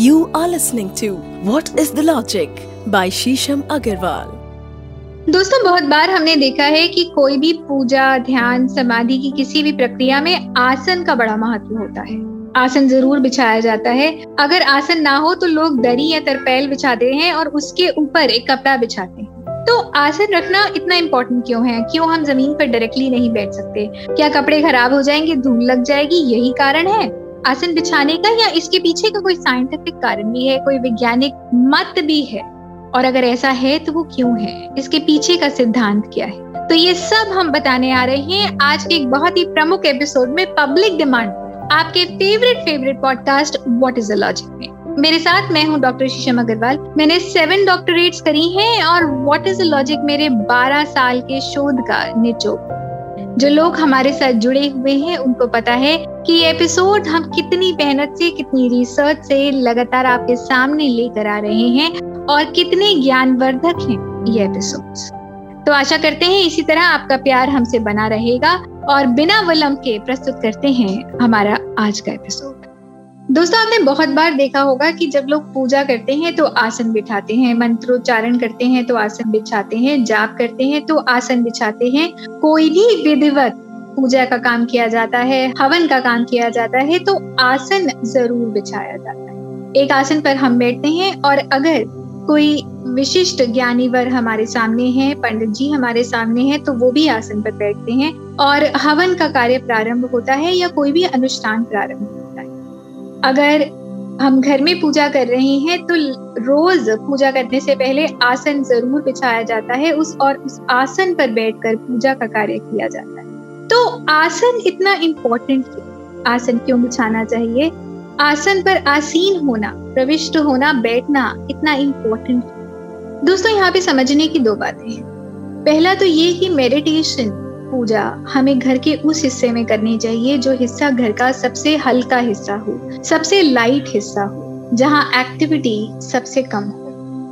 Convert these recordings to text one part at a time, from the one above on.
You are listening to What is the Logic by Shisham Agarwal. दोस्तों, बहुत बार हमने देखा है कि कोई भी पूजा, ध्यान, समाधि की किसी भी प्रक्रिया में आसन का बड़ा महत्व होता है। आसन ज़रूर बिछाया जाता है। अगर आसन ना हो तो लोग दरी या तरपेल बिछाते हैं और उसके ऊपर एक कपड़ा बिछाते हैं। तो आसन रखना इतना इम्पोर्टेंट क्यों है? क्यों हम ज़मीन पर डायरेक्टली नहीं बैठ सकते? क्या कपड़े खराब हो जाएँगे? धूल लग जाएगी? यही कारण है। आसन बिछाने का या इसके पीछे का कोई साइंटिफिक कारण भी है, कोई वैज्ञानिक मत भी है? और अगर ऐसा है तो वो क्यों है? इसके पीछे का सिद्धांत क्या है? तो ये सब हम बताने आ रहे हैं आज के एक बहुत ही प्रमुख एपिसोड में पब्लिक डिमांड आपके favourite favourite podcast what is the logic में। मेरे साथ मैं हूँ डॉक्टर शीशम अग्रवाल मैंने सेवन डॉक्टरेट्स करी हैं और व्हाट इज़ द लॉजिक मेरे 12 साल के शोध का निचोड़। जो लोग हमारे साथ जुड़े हुए हैं, उनको पता है कि ये एपिसोड हम कितनी मेहनत से, कितनी रिसर्च से लगातार आपके सामने लेकर आ रहे हैं और कितने ज्ञानवर्धक हैं ये एपिसोड्स तो आशा करते हैं इसी तरह आपका प्यार हमसे बना रहेगा और बिना विलंब के प्रस्तुत करते हैं हमारा आज का एपिसोड दोस्तों, आपने बहुत बार देखा होगा कि जब लोग पूजा करते हैं तो आसन बिठाते हैं, मंत्रोच्चारण करते हैं तो आसन बिछाते हैं, जाप करते हैं तो आसन बिछाते हैं। कोई भी विधिवत पूजा का काम किया जाता है, हवन का काम किया जाता है तो आसन ज़रूर बिछाया जाता है। एक आसन पर हम बैठते हैं और अगर कोई विशिष्ट ज्ञानी वर हमारे सामने है, पंडित जी हमारे सामने है तो वो भी आसन पर बैठते हैं और हवन का कार्य प्रारंभ होता है या कोई भी अनुष्ठान प्रारंभ अगर हम घर में पूजा कर रहे हैं तो रोज पूजा करने से पहले आसन ज़रूर बिछाया जाता है, उस और उस आसन पर बैठकर पूजा का कार्य किया जाता है। तो आसन इतना इम्पोर्टेंट आसन क्यों बिछाना चाहिए? आसन पर आसीन होना, प्रविष्ट होना, बैठना इतना इम्पोर्टेंट दोस्तों, यहाँ पे समझने की दो बातें हैं। पहला तो ये कि मेडिटेशन पूजा हमें घर के उस हिस्से में करनी चाहिए जो हिस्सा घर का सबसे हल्का हिस्सा हो, सबसे लाइट हिस्सा हो, जहाँ एक्टिविटी सबसे कम हो।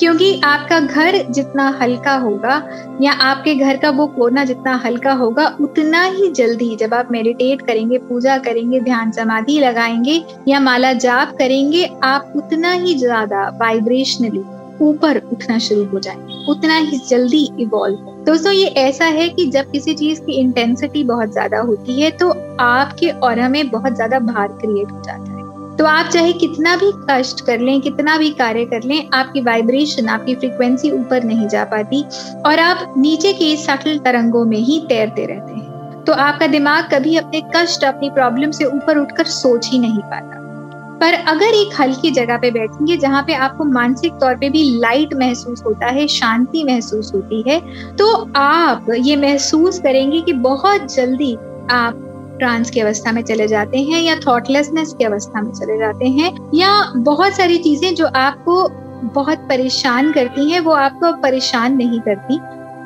क्योंकि आपका घर जितना हल्का होगा या आपके घर का वो कोना जितना हल्का होगा, उतना ही जल्दी जब आप मेडिटेट करेंगे, पूजा करेंगे, ध्यान समाधि लगाएँगे या माला जाप करेंगे, आप उतना ही ज़्यादा वाइब्रेशनली ऊपर उठना शुरू हो जाए, उतना ही जल्दी इवॉल्व दोस्तों, ये ऐसा है कि जब किसी चीज़ की इंटेंसिटी बहुत ज़्यादा होती है तो आपके और में बहुत ज़्यादा भार क्रिएट हो जाता है। तो आप चाहे कितना भी कष्ट कर लें, कितना भी कार्य कर लें, आपकी वाइब्रेशन आपकी फ्रीक्वेंसी ऊपर नहीं जा पाती और आप नीचे के सटल तरंगों में ही तैरते रहते हैं। तो आपका दिमाग कभी अपने कष्ट, अपनी प्रॉब्लम से ऊपर उठकर सोच ही नहीं पाता। पर अगर एक हल्की जगह पे बैठेंगे जहाँ पे आपको मानसिक तौर पे भी लाइट महसूस होता है, शांति महसूस होती है तो आप ये महसूस करेंगे कि बहुत जल्दी आप ट्रांस की अवस्था में चले जाते हैं या थॉटलेसनेस की अवस्था में चले जाते हैं या बहुत सारी चीज़ें जो आपको बहुत परेशान करती हैं, वो आपको परेशान नहीं करती।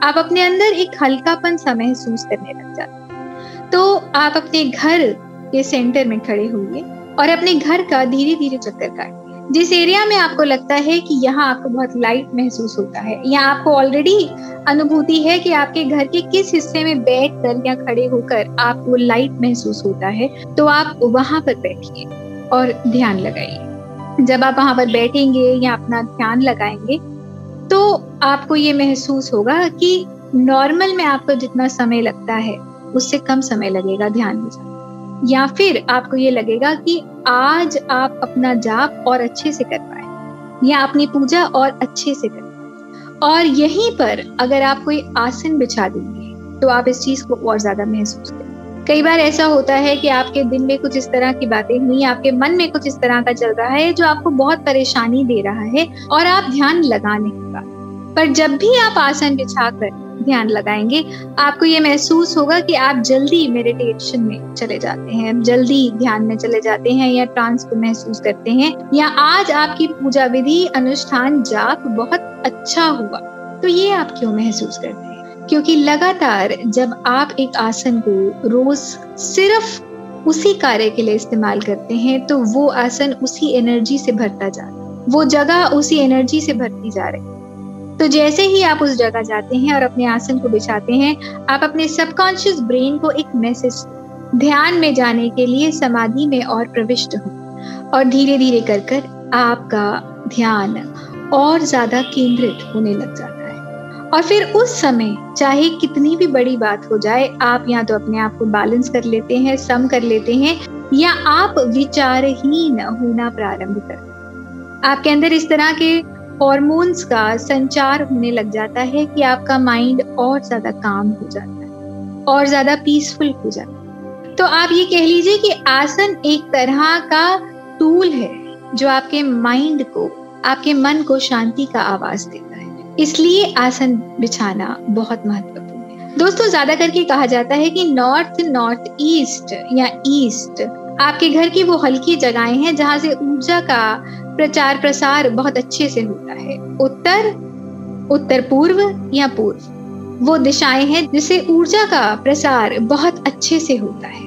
आप अपने अंदर एक हल्कापन सा महसूस करने लग जाते तो आप अपने घर के सेंटर में खड़े हुए और अपने घर का धीरे धीरे चक्कर काट जिस एरिया में आपको लगता है कि यहाँ आपको बहुत लाइट महसूस होता है, या आपको ऑलरेडी अनुभूति है कि आपके घर के किस हिस्से में बैठ कर या खड़े होकर आपको लाइट महसूस होता है तो आप वहाँ पर बैठिए और ध्यान लगाइए। जब आप वहाँ पर बैठेंगे या अपना ध्यान लगाएँगे तो आपको ये महसूस होगा कि नॉर्मल में आपको जितना समय लगता है, उससे कम समय लगेगा ध्यान में जाने या फिर आपको ये लगेगा कि आज आप अपना जाप और अच्छे से कर पाए, या अपनी पूजा और अच्छे से कर और यहीं पर अगर आप कोई आसन बिछा देंगे तो आप इस चीज़ को और ज़्यादा महसूस करें कई बार ऐसा होता है कि आपके दिन में कुछ इस तरह की बातें हुई, आपके मन में कुछ इस तरह का चल रहा है जो आपको बहुत परेशानी दे रहा है और आप ध्यान लगा नहीं पा पर जब भी आप आसन बिछा कर ध्यान लगाएँगे। आपको ये महसूस होगा कि आप जल्दी मेडिटेशन में चले जाते हैं, जल्दी ध्यान में चले जाते हैं या ट्रांस को महसूस करते हैं या आज आपकी पूजा विधि अनुष्ठान जाप बहुत अच्छा हुआ तो ये आप क्यों महसूस करते हैं? क्योंकि लगातार जब आप एक आसन को रोज सिर्फ़ उसी कार्य के लिए इस्तेमाल करते हैं तो वो आसन उसी एनर्जी से भरता जा रहा है, वो जगह उसी एनर्जी से भरती जा रही है। तो जैसे ही आप उस जगह जाते हैं और अपने आसन को बिछाते हैं, आप अपने सबकॉन्शियस ब्रेन को एक मैसेज ध्यान में जाने के लिए समाधि में और प्रविष्ट हो। और धीरे धीरे कर कर आपका ध्यान और ज़्यादा केंद्रित होने लग जाता है। और फिर उस समय, चाहे कितनी भी बड़ी बात हो जाए, आप या तो अपने आप को बैलेंस कर लेते हैं सम कर लेते हैं, या आप विचारहीन होना प्रारंभ कर आपके अंदर इस तरह के हॉर्मोन्स का संचार होने लग जाता है कि आपका माइंड और ज़्यादा काम हो जाता है और ज़्यादा पीसफुल हो जाता है। तो आप ये कह लीजिए कि आसन एक तरह का टूल है जो आपके माइंड को, आपके मन को शांति का आवाज़ देता है। इसलिए आसन बिछाना बहुत महत्वपूर्ण है। दोस्तों, ज़्यादा करके कहा जाता है कि नॉर्थ नॉर्थ ईस्ट या ईस्ट आपके घर की वो हल्की जगहें हैं जहाँ से ऊर्जा का प्रचार प्रसार बहुत अच्छे से होता है। उत्तर उत्तर पूर्व या पूर्व। वो दिशाएँ हैं जिसे ऊर्जा का प्रसार बहुत अच्छे से होता है।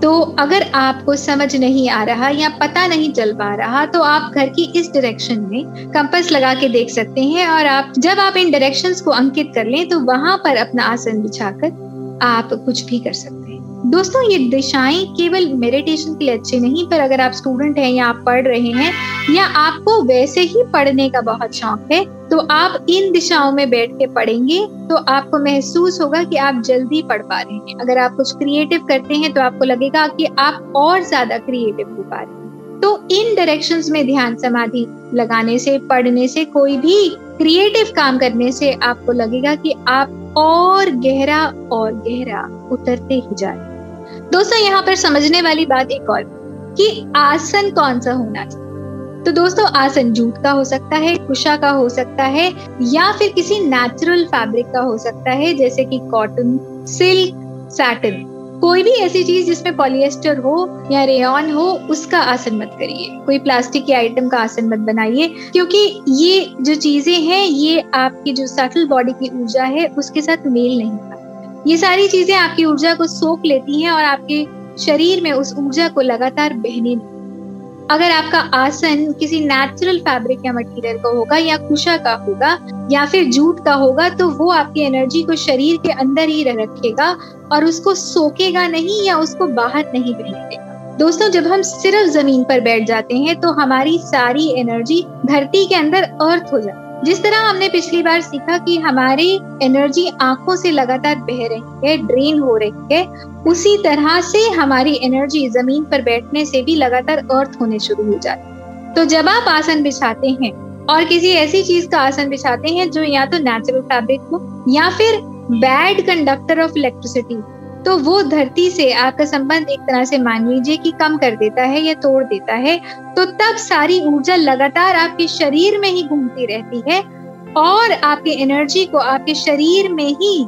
तो अगर आपको समझ नहीं आ रहा या पता नहीं चल पा रहा तो आप घर की इस डायरेक्शन में कंपास लगा के देख सकते हैं और आप, जब आप इन डायरेक्शंस को अंकित कर लें तो वहाँ पर अपना आसन बिछाकर आप कुछ भी कर सकते हैं। दोस्तों, ये दिशाएँ केवल मेडिटेशन के लिए अच्छे नहीं, पर अगर आप स्टूडेंट हैं या आप पढ़ रहे हैं, या आपको वैसे ही पढ़ने का बहुत शौक है तो आप इन दिशाओं में बैठ के पढ़ेंगे तो आपको महसूस होगा कि आप जल्दी पढ़ पा रहे हैं। अगर आप कुछ क्रिएटिव करते हैं तो आपको लगेगा कि आप और ज़्यादा क्रिएटिव हो पा रहे हैं। तो इन डायरेक्शन में ध्यान समाधि लगाने से, पढ़ने से, कोई भी क्रिएटिव काम करने से आपको लगेगा कि आप और गहरा और गहरा उतरते ही जा रहे दोस्तों, यहाँ पर समझने वाली बात एक और, कि आसन कौन सा होना चाहिए? तो दोस्तों, आसन जूट का हो सकता है कुशा का हो सकता है, या फिर किसी नेचुरल फैब्रिक का हो सकता है, जैसे कि कॉटन सिल्क सैटन कोई भी ऐसी चीज़ जिसमें पॉलिएस्टर हो या रेयन हो, उसका आसन मत करिए। कोई प्लास्टिक के आइटम का आसन मत बनाइए, क्योंकि ये जो चीज़ें हैं, ये आपकी जो सटल बॉडी की ऊर्जा है, उसके साथ मेल नहीं ये सारी चीज़ें आपकी ऊर्जा को सोख लेती हैं और आपके शरीर में उस ऊर्जा को लगातार बहने अगर आपका आसन किसी नेचुरल फैब्रिक या मटेरियल का होगा, या कुशा का होगा, या फिर जूट का होगा तो वो आपकी एनर्जी को शरीर के अंदर ही रखेगा और उसको सोकेगा नहीं या उसको बाहर नहीं बहने देगा दोस्तों, जब हम सिर्फ़ ज़मीन पर बैठ जाते हैं तो हमारी सारी एनर्जी धरती के अंदर अर्थ हो जाती है। जिस तरह हमने पिछली बार सीखा कि हमारी एनर्जी आँखों से लगातार बह रही है ड्रेन हो रही है, उसी तरह से हमारी एनर्जी ज़मीन पर बैठने से भी लगातार अर्थ होने शुरू हो जाती है। तो जब आप आसन बिछाते हैं और किसी ऐसी चीज़ का आसन बिछाते हैं जो या तो नेचुरल फैब्रिक हो या फिर बैड कंडक्टर ऑफ़ इलेक्ट्रिसिटी तो वो धरती से आपका संबंध एक तरह से मान लीजिए कि कम कर देता है या तोड़ देता है तो तब सारी ऊर्जा लगातार आपके शरीर में ही घूमती रहती है और आपके एनर्जी को आपके शरीर में ही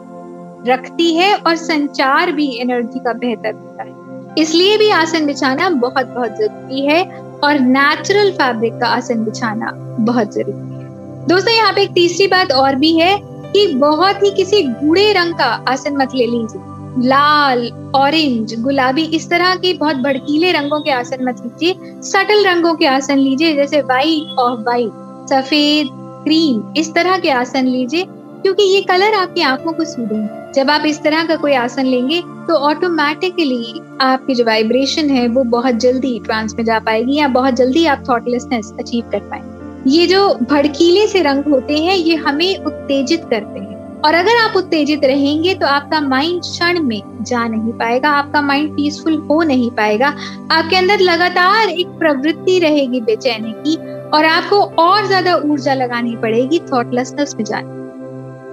रखती है और संचार भी एनर्जी का बेहतर होता है। इसलिए भी आसन बिछाना बहुत बहुत ज़रूरी है और नेचुरल फैब्रिक का आसन बिछाना बहुत ज़रूरी है। दोस्तों, यहाँ पे एक तीसरी बात और भी है कि बहुत ही किसी गूढ़े रंग का आसन मत ले लीजिए। लाल ऑरेंज गुलाबी, इस तरह के बहुत भड़कीले रंगों के आसन मत लीजिए। सटल रंगों के आसन लीजिए, जैसे व्हाइट ऑफ़ व्हाइट सफ़ेद क्रीम इस तरह के आसन लीजिए, क्योंकि ये कलर आपकी आँखों को सूदेंगे जब आप इस तरह का कोई आसन लेंगे तो ऑटोमेटिकली आपकी जो वाइब्रेशन है, वो बहुत जल्दी ट्रांस में जा पाएगी या बहुत जल्दी आप थॉटलेसनेस अचीव कर पाएँगे। ये जो भड़कीले से रंग होते हैं, ये हमें उत्तेजित करते हैं। और अगर आप उत्तेजित रहेंगे तो आपका माइंड क्षण में जा नहीं पाएगा, आपका माइंड पीसफुल हो नहीं पाएगा। आपके अंदर लगातार एक प्रवृत्ति रहेगी बेचैनी की, और आपको और ज़्यादा ऊर्जा लगानी पड़ेगी थॉटलेसनेस में जाने।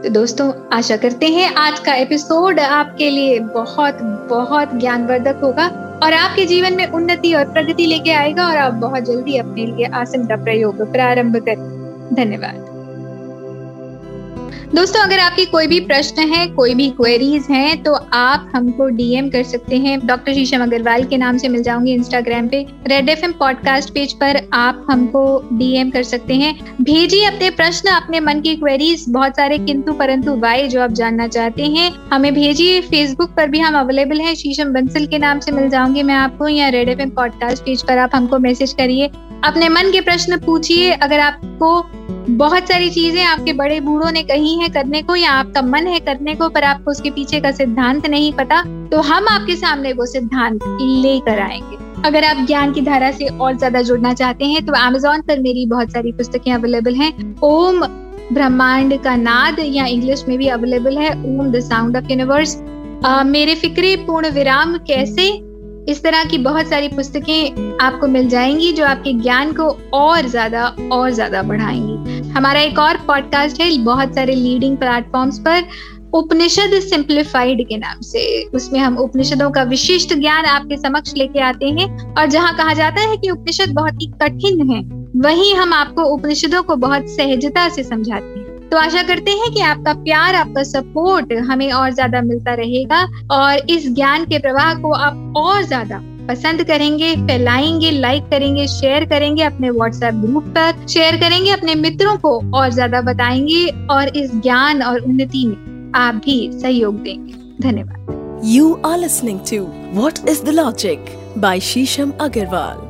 तो दोस्तों, आशा करते हैं आज का एपिसोड आपके लिए बहुत बहुत ज्ञानवर्धक होगा, और आपके जीवन में उन्नति और प्रगति लेके आएगा, और आप बहुत जल्दी अपने लिए आसन का प्रयोग, प्रारंभ करें। धन्यवाद। दोस्तों, अगर आपकी कोई भी प्रश्न है, कोई भी क्वेरीज हैं तो आप हमको डीएम कर सकते हैं। डॉक्टर शीशम अग्रवाल के नाम से मिल जाऊँगी इंस्टाग्राम पे। रेड एफएम पॉडकास्ट पेज पर आप हमको डीएम कर सकते हैं। भेजिए अपने प्रश्न, अपने मन की क्वेरीज बहुत सारे किंतु परंतु वाई जो आप जानना चाहते हैं, हमें भेजिए। फेसबुक पर भी हम अवेलेबल है। शीशम बंसल के नाम से मिल जाऊँगी मैं आपको, या रेड एफएम पॉडकास्ट पेज पर आप हमको मैसेज करिए। अपने मन के प्रश्न पूछिए। अगर आपको बहुत सारी चीज़ें आपके बड़े बूढ़ों ने कही है करने को या आपका मन है करने को, पर आपको उसके पीछे का सिद्धांत नहीं पता तो हम आपके सामने वो सिद्धांत लेकर आएँगे। अगर आप ज्ञान की धारा से और ज़्यादा जुड़ना चाहते हैं तो अमेजोन पर मेरी बहुत सारी पुस्तकें अवेलेबल हैं। ओम ब्रह्मांड का नाद, या इंग्लिश में भी अवेलेबल है, Om the sound of universe. मेरे फिक्रे पूर्ण विराम कैसे? इस तरह की बहुत सारी पुस्तकें आपको मिल जाएँगी जो आपके ज्ञान को और ज़्यादा और ज़्यादा बढ़ाएँगी। हमारा एक और पॉडकास्ट है, बहुत सारे लीडिंग प्लेटफॉर्म्स पर उपनिषद सिंप्लीफाइड के नाम से। उसमें हम उपनिषदों का विशिष्ट ज्ञान आपके समक्ष लेके आते हैं और जहाँ कहा जाता है कि उपनिषद बहुत ही कठिन है, वहीं हम आपको उपनिषदों को बहुत सहजता से समझाते हैं। तो आशा करते हैं कि आपका प्यार, आपका सपोर्ट हमें और ज़्यादा मिलता रहेगा और इस ज्ञान के प्रवाह को आप और ज़्यादा पसंद करेंगे, फैलाएँगे लाइक करेंगे शेयर करेंगे अपने व्हाट्सएप ग्रुप पर शेयर करेंगे अपने मित्रों को और ज़्यादा बताएँगे और इस ज्ञान और उन्नति में आप भी सहयोग देंगे। धन्यवाद। You are listening to what is the logic by Shisham Agarwal